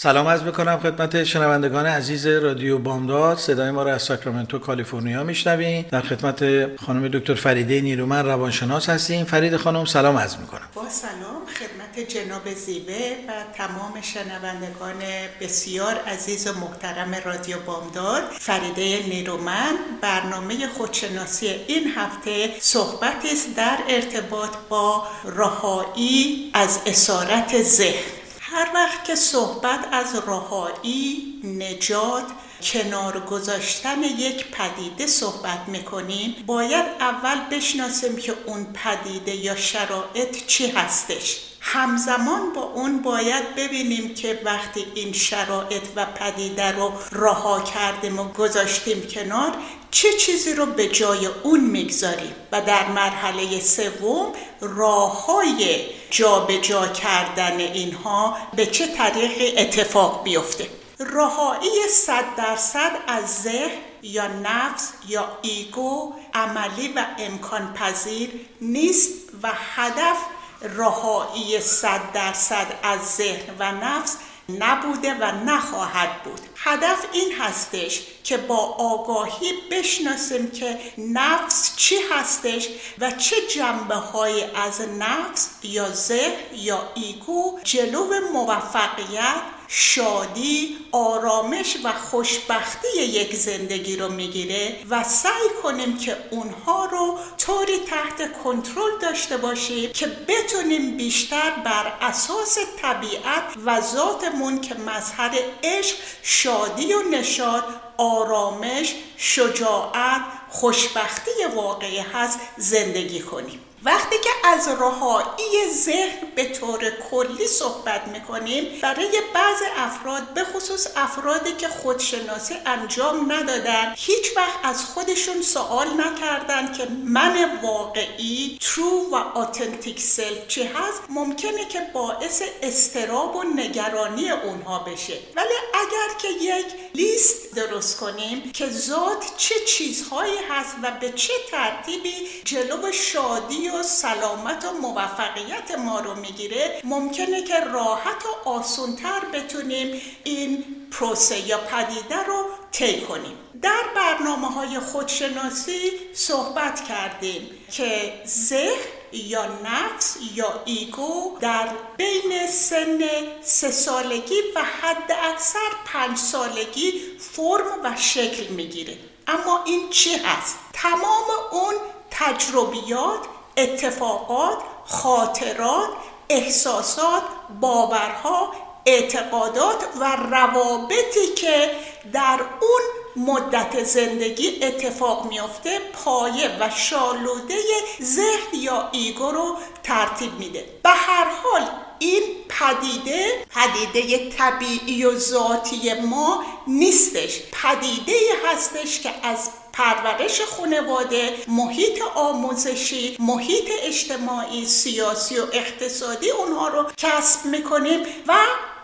سلام عرض می‌کنم خدمت شنوندگان عزیز رادیو بامداد. صدای ما را از ساکرامنتو کالیفرنیا میشنوین. در خدمت خانم دکتر فریده نیرومن روانشناس هستیم. فرید خانم سلام عرض می‌کنم. با سلام خدمت جناب زیبه و تمام شنوندگان بسیار عزیز و محترم رادیو بامداد. فریده نیرومن برنامه خودشناسی این هفته صحبتی است در ارتباط با رهایی از اسارت ذهن. هر وقت که صحبت از رهایی نجات کنار گذاشتن یک پدیده صحبت می‌کنیم باید اول بشناسیم که اون پدیده یا شرایط چی هستش. همزمان با اون باید ببینیم که وقتی این شرایط و پدیده رو رها کردیم و گذاشتیم کنار چه چیزی رو به جای اون می‌گذاریم؟ و در مرحله سوم راه های جابجا کردن اینها به چه طریقی اتفاق بیفته؟ رهایی صد درصد از ذهن یا نفس یا ایگو عملی و امکان پذیر نیست و هدف رهایی صد درصد از ذهن و نفس نبوده و نخواهد بود. هدف این هستش که با آگاهی بشناسیم که نفس چی هستش و چه جنبه های از نفس یا ذهن یا ایگو جلو موفقیت شادی، آرامش و خوشبختی یک زندگی رو می‌گیره و سعی کنیم که اونها رو طوری تحت کنترل داشته باشیم که بتونیم بیشتر بر اساس طبیعت و ذاتمون که مظهر عشق، شادی و نشاد آرامش، شجاعت، خوشبختی واقعی هست زندگی کنیم. وقتی که از رهایی ذهن به طور کلی صحبت می‌کنیم برای بعض افراد به خصوص افرادی که خودشناسی انجام ندادن هیچ وقت از خودشون سوال نکردن که من واقعی ترو و آتنتیک سلف چی هست ممکنه که باعث استراب و نگرانی اونها بشه. ولی اگر که یک لیست درست کنیم که ذات چه چیزهایی هست و به چه ترتیبی جلو شادی و سلامت و موفقیت ما رو می‌گیره ممکنه که راحت و آسونتر بتونیم این پروسه یا پدیده رو طی کنیم در برنامه های خودشناسی صحبت کردیم که ذهن یا نفس یا ایگو در بین سن سه سالگی و حد اکثر پنج سالگی فرم و شکل می‌گیره اما این چی هست؟ تمام اون تجربیات اتفاقات، خاطرات، احساسات، باورها، اعتقادات و روابطی که در اون مدت زندگی اتفاق میافته پایه و شالوده ذهن یا ایگو رو ترتیب میده. به هر حال این پدیده پدیده طبیعی و ذاتی ما نیستش. پدیده هستش که از پرورش خانواده محیط آموزشی محیط اجتماعی سیاسی و اقتصادی اونها رو کسب می‌کنیم و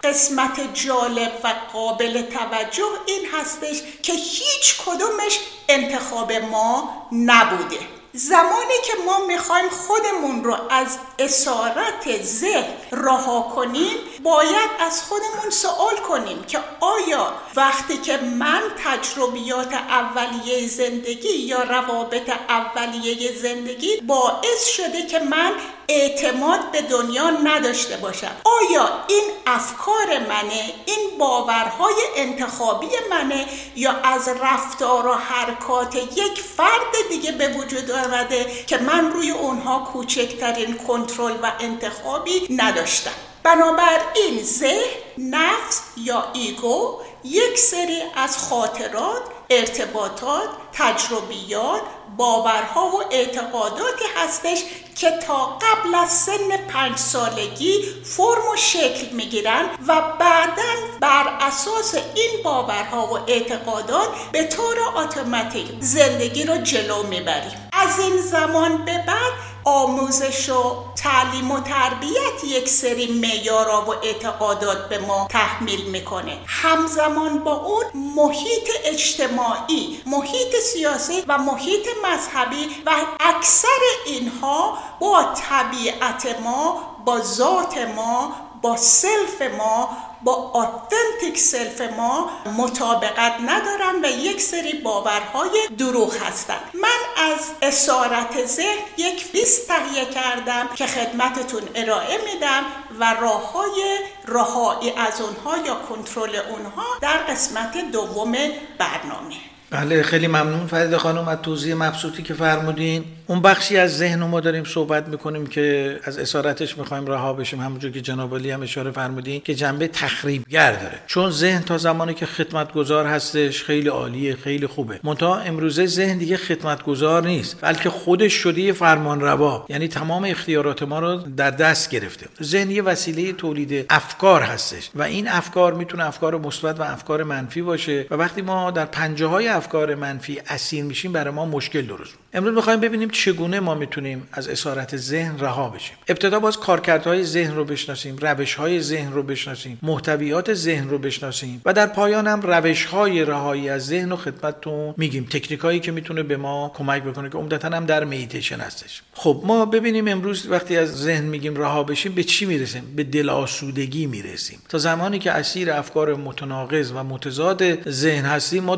قسمت جالب و قابل توجه این هستش که هیچ کدومش انتخاب ما نبوده. زمانی که ما می‌خوایم خودمون رو از اسارت ذهن رها کنیم باید از خودمون سوال کنیم که آیا وقتی که من تجربیات اولیه زندگی یا روابط اولیه زندگی باعث شده که من اعتماد به دنیا نداشته باشم. آیا این افکار منه؟ این باورهای انتخابی منه؟ یا از رفتار و حرکات یک فرد دیگه به وجود آمده که من روی اونها کوچکترین کنترل و انتخابی نداشتم؟ بنابراین ذهن نفس یا ایگو یک سری از خاطرات ارتباطات تجربیات باورها و اعتقاداتی هستش که تا قبل از سن پنج سالگی فرم و شکل می‌گیرن و بعدا بر اساس این باورها و اعتقادات به طور اتوماتیک زندگی رو جلو می‌بریم. از این زمان به بعد آموزش و تعلیم و تربیت یک سری معیارا و اعتقادات به ما تحمیل می‌کنه. همزمان با اون محیط اجتماعی محیط سیاسی و محیط مذهبی و اکثر اینها با طبیعت ما با ذات ما با self ما با authentic self ما مطابقت ندارن و یک سری باورهای دروغ هستن. من از اسارت ذهن یک لیست تهیه کردم که خدمتتون ارائه میدم و راه های رهایی از اونها یا کنترل اونها در قسمت دوم برنامه. بله خیلی ممنون. فریده خانم از توضیح مبسوطی که فرمودین. اون بخشی از ذهن ما داریم صحبت می‌کنیم که از اسارتش می‌خوایم رها بشیم. همونجور که جنابعالی هم اشاره فرمودین که جنبه تخریبگر داره. چون ذهن تا زمانی که خدمتگزار هستش خیلی عالیه خیلی خوبه. منتها امروزه ذهن دیگه خدمتگزار نیست بلکه خودش شده فرمان روا یعنی تمام اختیارات ما رو در دست گرفته. ذهن یه وسیله تولید افکار هستش و این افکار می‌تونه افکار مثبت و افکار منفی باشه. و وقتی ما در پنجه های افکار منفی اسیر میشیم برای ما مشکل درست امروز می‌خوایم ببینیم چگونه ما می‌تونیم از اسارت ذهن رها بشیم. ابتدا باز کارکردهای ذهن رو بشناسیم روشهای ذهن رو بشناسیم محتویات ذهن رو بشناسیم و در پایان هم روشهای رهایی از ذهن و خدمتتون میگیم. تکنیکایی که می‌تونه به ما کمک بکنه که عمدتا هم در میتیشن هستش. خب ما ببینیم امروز وقتی از ذهن میگیم رها بشیم به چی می‌رسیم؟ به دلاسودگی می‌رسیم. تا زمانی که اسیر افکار متناقض و متضاد ذهن هستیم ما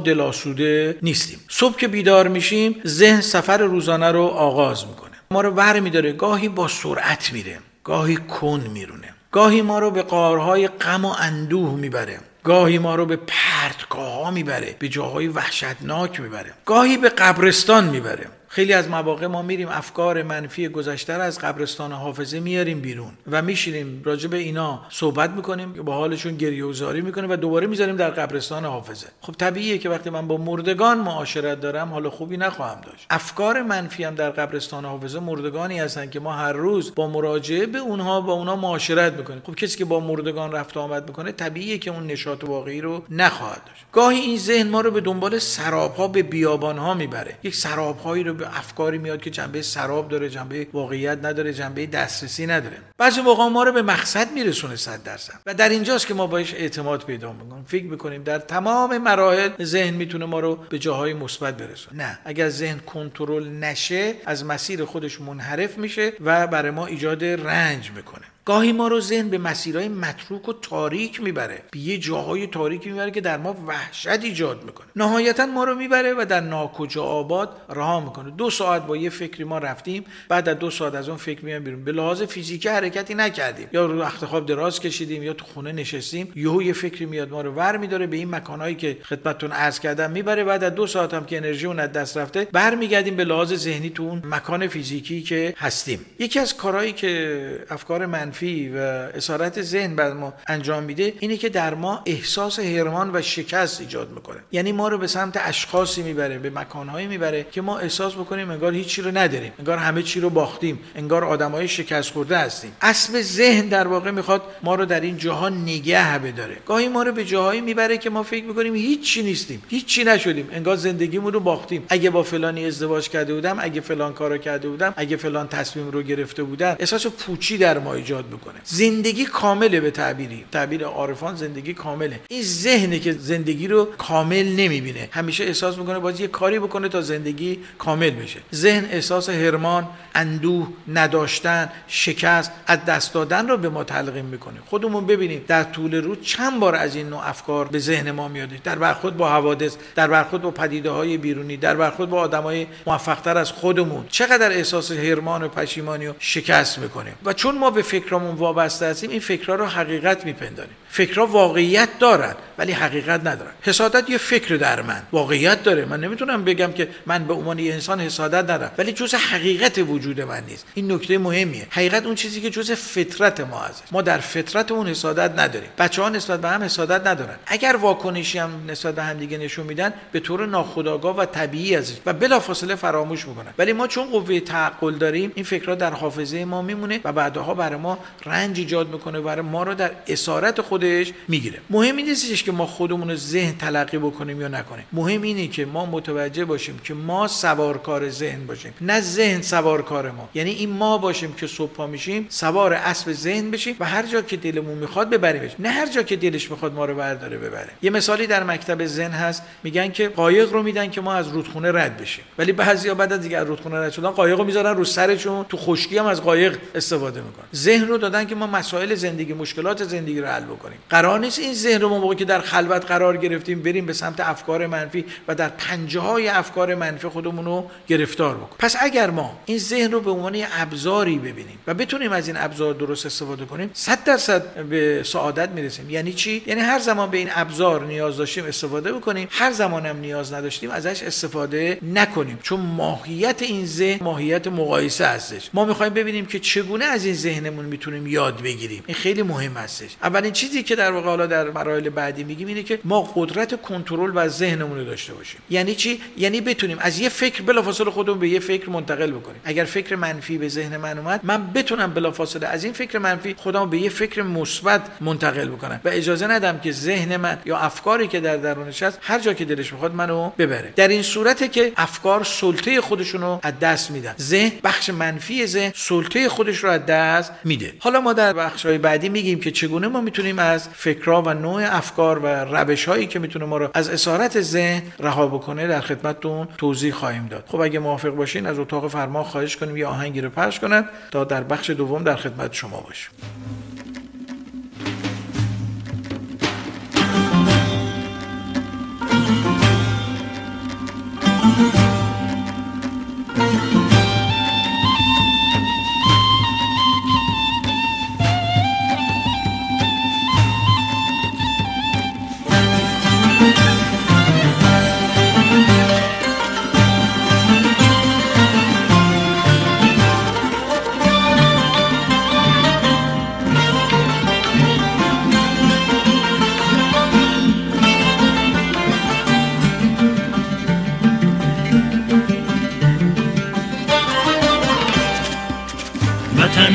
نیستیم. صبح که بیدار میشیم ذهن سفر روزانه رو آغاز می‌کنه. ما رو ور میداره. گاهی با سرعت میره. گاهی کن میرونه. گاهی ما رو به قارهای غم و اندوه می‌بره. گاهی ما رو به پرتگاه ها می‌بره. به جاهای وحشتناک می‌بره. گاهی به قبرستان می‌بره. خیلی از مواقع ما میریم افکار منفی گذشته رو از قبرستان حافظه میاریم بیرون و میشینیم راجع به اینا صحبت می‌کنیم با حالشون گریه و زاری می‌کنیم و دوباره می‌ذاریم در قبرستان حافظه. خب طبیعیه که وقتی من با مردگان معاشرت دارم حالا خوبی نخواهم داشت. افکار منفی هم در قبرستان حافظه مردگانی هستن که ما هر روز با مراجعه به اونها با اونها معاشرت می‌کنیم. خب کسی که با مردگان رفت آمد می‌کنه طبیعیه که اون نشاط واقعی رو نخواهد داشت. گاهی این ذهن ما رو به دنبال سراب به بیابان ها می‌بره. یک سراب رو به افکاری میاد که جنبه سراب داره جنبه واقعیت نداره جنبه دسترسی نداره. بعضی موقع ما رو به مقصد میرسونه صد درصد. و در اینجاست که ما باش اعتماد پیدا می‌کنیم. فکر می‌کنیم در تمام مراحل ذهن می‌تونه ما رو به جاهای مثبت برسونه. نه. اگر ذهن کنترل نشه از مسیر خودش منحرف میشه و برای ما ایجاد رنج می‌کنه. گاهی ما رو ذهن به مسیرهای متروک و تاریک می‌بره. به یه جاهای تاریک می‌بره که در ما وحشت ایجاد می‌کنه. نهایتا ما رو می‌بره و در ناکجا آباد رها می‌کنه. دو ساعت با یه فکری ما رفتیم بعد از دو ساعت از اون فکر میام بیرون. به لحاظ فیزیکی حرکتی نکردیم. یا رو رخت خواب دراز کشیدیم یا تو خونه نشستیم یهو یه فکری میاد ما رو ور میداره به این مکانهایی که خدمتتون عرض کردم می‌بره. بعد از دو ساعت هم که انرژی اون دست رفته برمیگردیم به لحاظ ذهنی تو اون مکان فیزیکی که هستیم. یکی از کارهایی که افکار من منفی و اسارت ذهن بر ما انجام میده اینه که در ما احساس هرمان و شکست ایجاد می‌کنه. یعنی ما رو به سمت اشخاصی می‌بره به مکانهایی می‌بره که ما احساس بکنیم انگار هیچی رو نداریم انگار همه چی رو باختیم انگار آدمای شکست خورده هستیم. اسب ذهن در واقع می‌خواد ما رو در این جاها نگه بداره. گاهی ما رو به جاهایی می‌بره که ما فکر می‌کنیم هیچی نیستیم هیچی نشدیم انگار زندگیمون رو باختیم. اگه با فلانی ازدواج کرده بودم اگه فلان کارو کرده بودم اگه فلان تصمیم رو گرفته بودم احساس پوچی در ما ایجاد بکنه. زندگی کامله به تعبیری. تعبیر عارفان زندگی کامله. این ذهنه که زندگی رو کامل نمی‌بینه. همیشه احساس می‌کنه باید یه کاری بکنه تا زندگی کامل بشه. ذهن احساس هرمان اندوه نداشتن شکست از دست دادن رو به ما تلقیم می‌کنه. خودمون ببینیم در طول روز چند بار از این نوع افکار به ذهن ما میاد. در برخورد با حوادث در برخورد با پدیده های بیرونی در برخورد با آدمای موفقتر از خودمون. چقدر احساس هرمان و پشیمانی و شکست می‌کنیم. و چون ما به فکر فکرامون وابسته هستیم این فکرها رو حقیقت میپنداریم. فکرها واقعیت دارن ولی حقیقت ندارن. حسادت یه فکر در من. واقعیت داره. من نمی‌تونم بگم که من به عنوان یه انسان حسادت ندارم ولی جز حقیقت وجود من نیست. این نکته مهمیه. حقیقت اون چیزی که جز فطرت ما هست. ما در فطرتمون حسادت نداریم. بچه ها نسبت به هم حسادت ندارن. اگر واکنشی هم نسبت به هم دیگه نشون میدن به طور ناخودآگاه و طبیعی ازش و بلافاصله فراموش می‌کنن. ولی ما چون قوه تعقل داریم این فکرها در حافظه ما میمونه و بعدها برای ما رنج ایجاد می‌کنه برای ما رو در اسارت خودش می‌گیره. مهم این نیستش که ما خودمون رو ذهن تلقی بکنیم یا نکنیم. مهم اینه که ما متوجه باشیم که ما سوارکار ذهن باشیم نه ذهن سوارکار ما. یعنی این ما باشیم که صبح میشیم سوار اسب ذهن بشیم و هر جا که دلمون می‌خواد ببریمش. نه هر جا که دلش می‌خواد ما رو برداره ببره. یه مثالی در مکتب ذهن هست میگن که قایق رو میدن که ما از رودخونه رد بشیم. ولی بعضیا بعد از دیگه از رودخونه رد شدن قایق رو می‌ذارن رو سرشون تو خشکی هم از قایق استفاده می‌کنن. ذهن رو دادن که ما مسائل زندگی مشکلات زندگی رو حل بکنیم. قرار نیست این ذهن رو ما موقعی که در خلوت قرار گرفتیم بریم به سمت افکار منفی و در پنجه های افکار منفی خودمون رو گرفتار بکنیم. پس اگر ما این ذهن رو به عنوان ابزاری ببینیم و بتونیم از این ابزار درست استفاده کنیم 100 درصد به سعادت می‌رسیم. یعنی چی؟ یعنی هر زمان به این ابزار نیاز داشتیم استفاده بکنیم هر زمان هم نیاز نداشتیم ازش استفاده نکنیم. چون ماهیت این ذهن ماهیت مقایسه هستش. ما می‌خوایم ببینیم که چگونه از این ذهنمون می‌تونیم یاد بگیریم. این خیلی مهم هستش. اولین چیزی که در واقع حالا در مراحل بعدی میگیم اینه که ما قدرت کنترل و ذهنمون رو داشته باشیم. یعنی چی؟ یعنی بتونیم از یه فکر بلافاصله خودمون به یه فکر منتقل بکنیم. اگر فکر منفی به ذهن من اومد من بتونم بلافاصله از این فکر منفی خودم به یه فکر مثبت منتقل بکنم. و اجازه ندم که ذهن من یا افکاری که در درونش هست هر جا که دلش می‌خواد منو ببره. در این صورته که افکار سلطه خودشون رو از دست میدن. ذهن بخش منفی ذهن سلطه خودش رو از دست میده. حالا ما در بخش های بعدی میگیم که چگونه ما می‌تونیم از فکرها و نوع افکار و روش هایی که می‌تونه ما رو از اسارت ذهن رها بکنه در خدمتتون توضیح خواهیم داد. خب اگه موافق باشین از اتاق فرما خواهش کنیم یه آهنگی رو پخش کنن تا در بخش دوم در خدمت شما باشیم.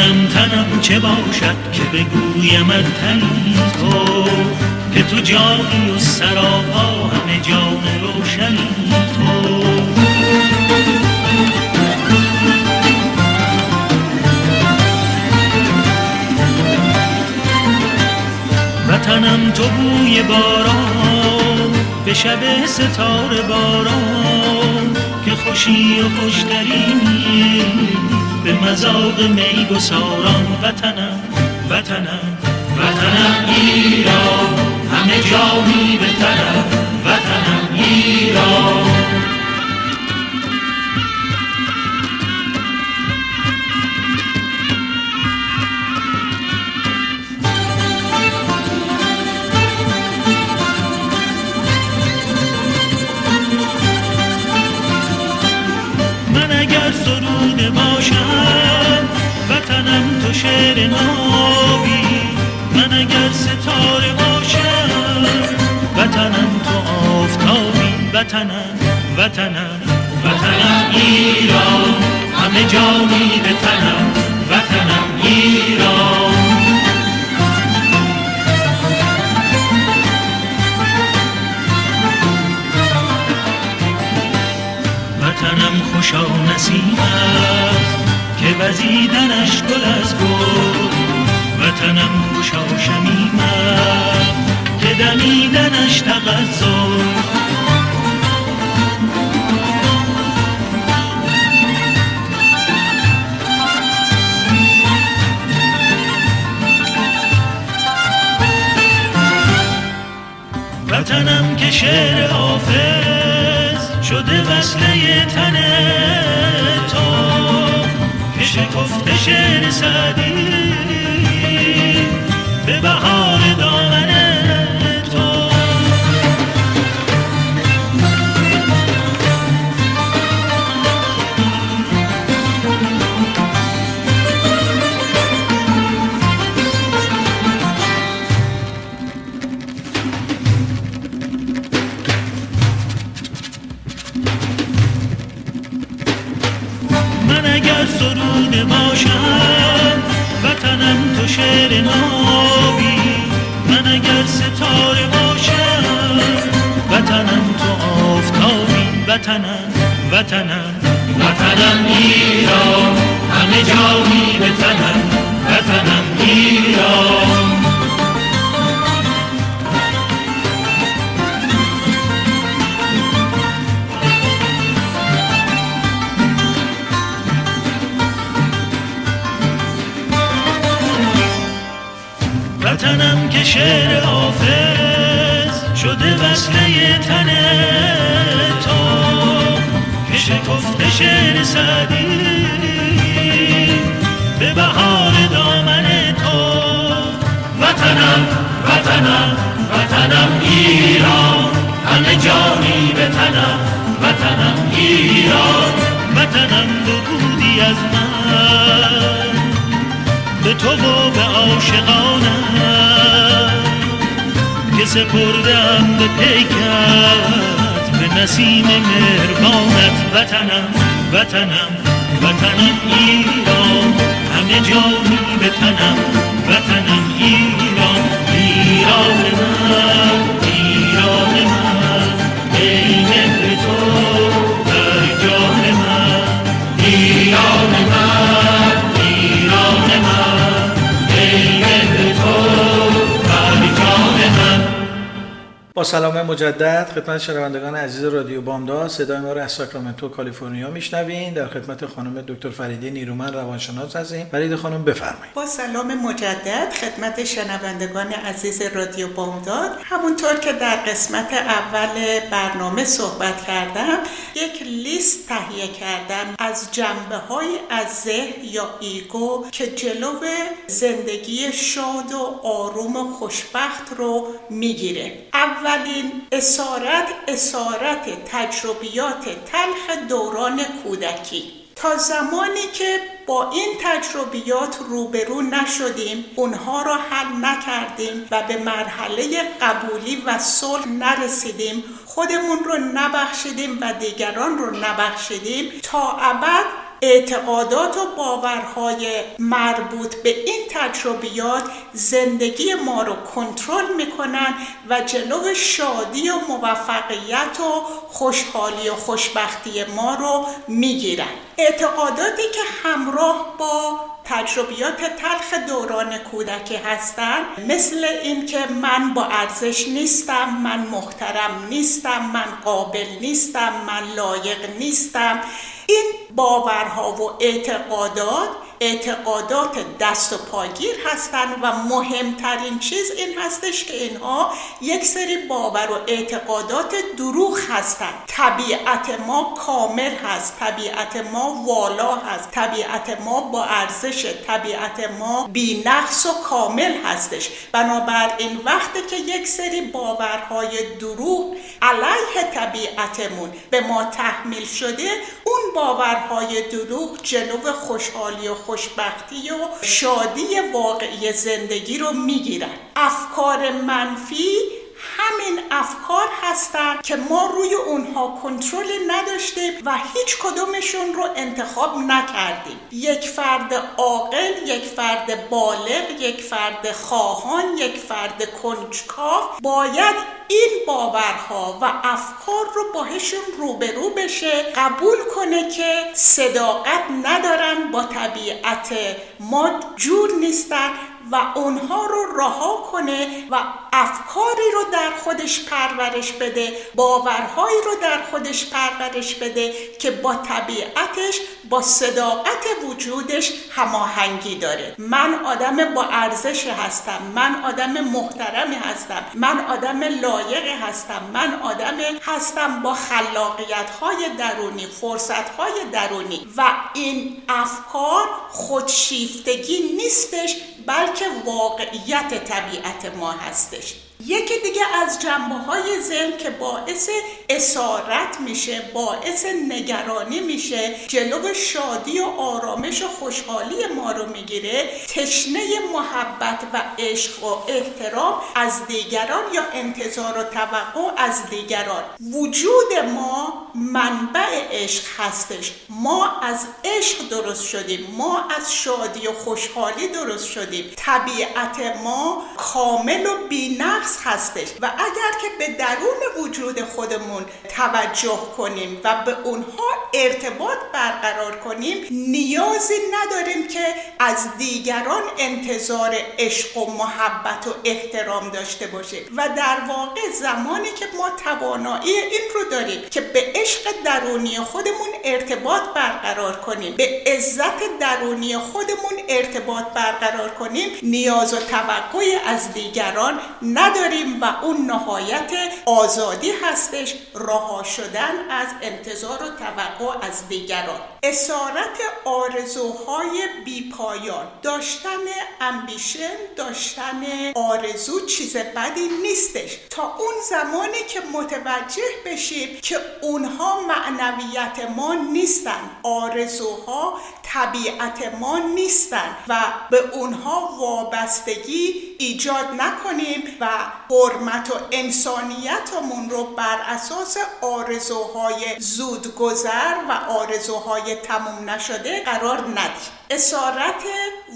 وطنم تنم چه باشد که بگویم تنی تو؟ که تو جانی و سراپا همه جان روشنی تو. وطنم تو بوی باران به شب ستاره باران که خوشی و خوشترینی به مذاق می گساران وطنم وطنم وطنم ایران. همه جانی به تنم وطنم ایران. شعر نابی. من اگر ستاره باشم وطنم تو آفتابی. وطنم وطنم وطنم ایران. همه جانی به تنم وطنم ایران. وطنم خوشا نسیم که وزیدنش گل از گل وطنم خوشا شمیم است که دمیدنش تغزل وطنم که شعر حافظ شده وصله تن تو که شکفته شعر سعدی. نابی من اگر ستاره باشم وطنم تو آفتابی وطنم وطنم وطنم ایران همه جا می بتنم وطنم ایران. شعر حافظ شده وصله تن تو. که شکفته شعر سعدی به بهار دامن تو. وطنم وطنم وطنم ایران. همه جانی به تنم وطنم ایران. وطنم تو بودی از من. به تو و به عاشقانم که سپردم به پیکت به نسیم مهربانت وطنم وطنم وطنم ایران. همه جا به تنم وطنم ایران. ایران من ایران من. ای با سلام مجدد خدمت شنوندگان عزیز رادیو بامداد صدای ما رو از ساکرامنتو کالیفرنیا میشنوین. در خدمت خانم دکتر فریده نیرومن روانشناس هستیم. فرید خانم بفرمایید. با سلام مجدد خدمت شنوندگان عزیز رادیو بامداد همونطور که در قسمت اول برنامه صحبت کردم یک لیست تهیه کردم از جنبه های از ذهن یا ایگو که جلو زندگی شاد و آروم و خوشبخت رو می‌گیره. اولین اسارت اسارت تجربیات تلخ دوران کودکی. تا زمانی که با این تجربیات روبرو نشدیم اونها را حل نکردیم و به مرحله قبولی و صلح نرسیدیم. خودمون رو نبخشیدیم و دیگران رو نبخشیدیم. تا ابد اعتقادات و باورهای مربوط به این تجربیات زندگی ما رو کنترل می‌کنن و جلو شادی و موفقیت و خوشحالی و خوشبختی ما رو می‌گیرن. اعتقاداتی که همراه با تجربیات تلخ دوران کودکی هستند مثل اینکه من با ارزش نیستم من محترم نیستم من قابل نیستم من لایق نیستم این باورها و اعتقادات اعتقادات دست و پاگیر هستند و مهمترین چیز این هستش که اینها یک سری باور و اعتقادات دروغ هستند طبیعت ما کامل هست طبیعت ما والا هست طبیعت ما با ارزش طبیعت ما بی نقص و کامل هستش. بنابراین وقتی که یک سری باورهای دروغ علیه طبیعتمون به ما تحمیل شده اون باورهای دروغ جلو خوشحالی و خوشبختی و شادی واقعی زندگی رو می‌گیرن. افکار منفی همین افکار هستند که ما روی اونها کنترل نداشتیم و هیچ کدومشون رو انتخاب نکردیم. یک فرد عاقل یک فرد بالغ یک فرد خواهان یک فرد کنجکاو باید این باورها و افکار رو باهشون روبرو بشه قبول کنه که صداقت ندارن با طبیعت ما جور نیستن. و اونها رو رها کنه و افکاری رو در خودش پرورش بده باورهایی رو در خودش پرورش بده که با طبیعتش با صداقت وجودش هماهنگی داره. من آدم با ارزش هستم من آدم محترمی هستم من آدم لایق هستم من آدم هستم با خلاقیت های درونی فرصت های درونی. و این افکار خودشیفتگی نیستش بلکه واقعیت طبیعت ما هستش. یکی دیگه از جنبه های ذهن که باعث اسارت میشه باعث نگرانی میشه جلو شادی و آرامش و خوشحالی ما رو می‌گیره. تشنه محبت و عشق و احترام از دیگران یا انتظار و توقع از دیگران. وجود ما منبع عشق هستش. ما از عشق درست شدیم. ما از شادی و خوشحالی درست شدیم. طبیعت ما کامل و بینقص هستش. و اگر که به درون وجود خودمون توجه کنیم و به اونها ارتباط برقرار کنیم نیازی نداریم که از دیگران انتظار عشق و محبت و احترام داشته باشیم. و در واقع زمانی که ما توانایی این رو داریم که به عشق درونی خودمون ارتباط برقرار کنیم به عزت درونی خودمون ارتباط برقرار کنیم نیاز و توقعی از دیگران نداریم. و اون نهایت آزادی هستش رها شدن از انتظار و توقع از دیگران. اسارت آرزوهای بیپایان داشتن امبیشن داشتن آرزو چیز بدی نیستش. تا اون زمانی که متوجه بشیم که اونها معنویت ما نیستن آرزوها طبیعت ما نیستن و به اونها وابستگی ایجاد نکنیم و حرمت و انسانیتمون رو بر اساس آرزوهای زودگذر و آرزوهای تموم نشده قرار ندیم. اسارت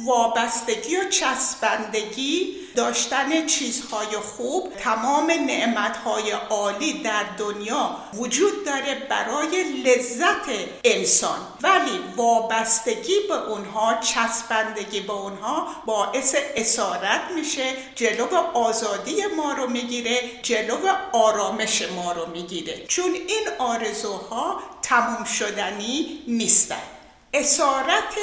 وابستگی و چسبندگی داشتن چیزهای خوب تمام نعمتهای عالی در دنیا وجود داره برای لذت انسان. ولی وابستگی به اونها چسبندگی به اونها باعث اسارت میشه جلو آزادی ما رو می‌گیره جلو آرامش ما رو می‌گیره. چون این آرزوها تموم شدنی نیستن. اسارت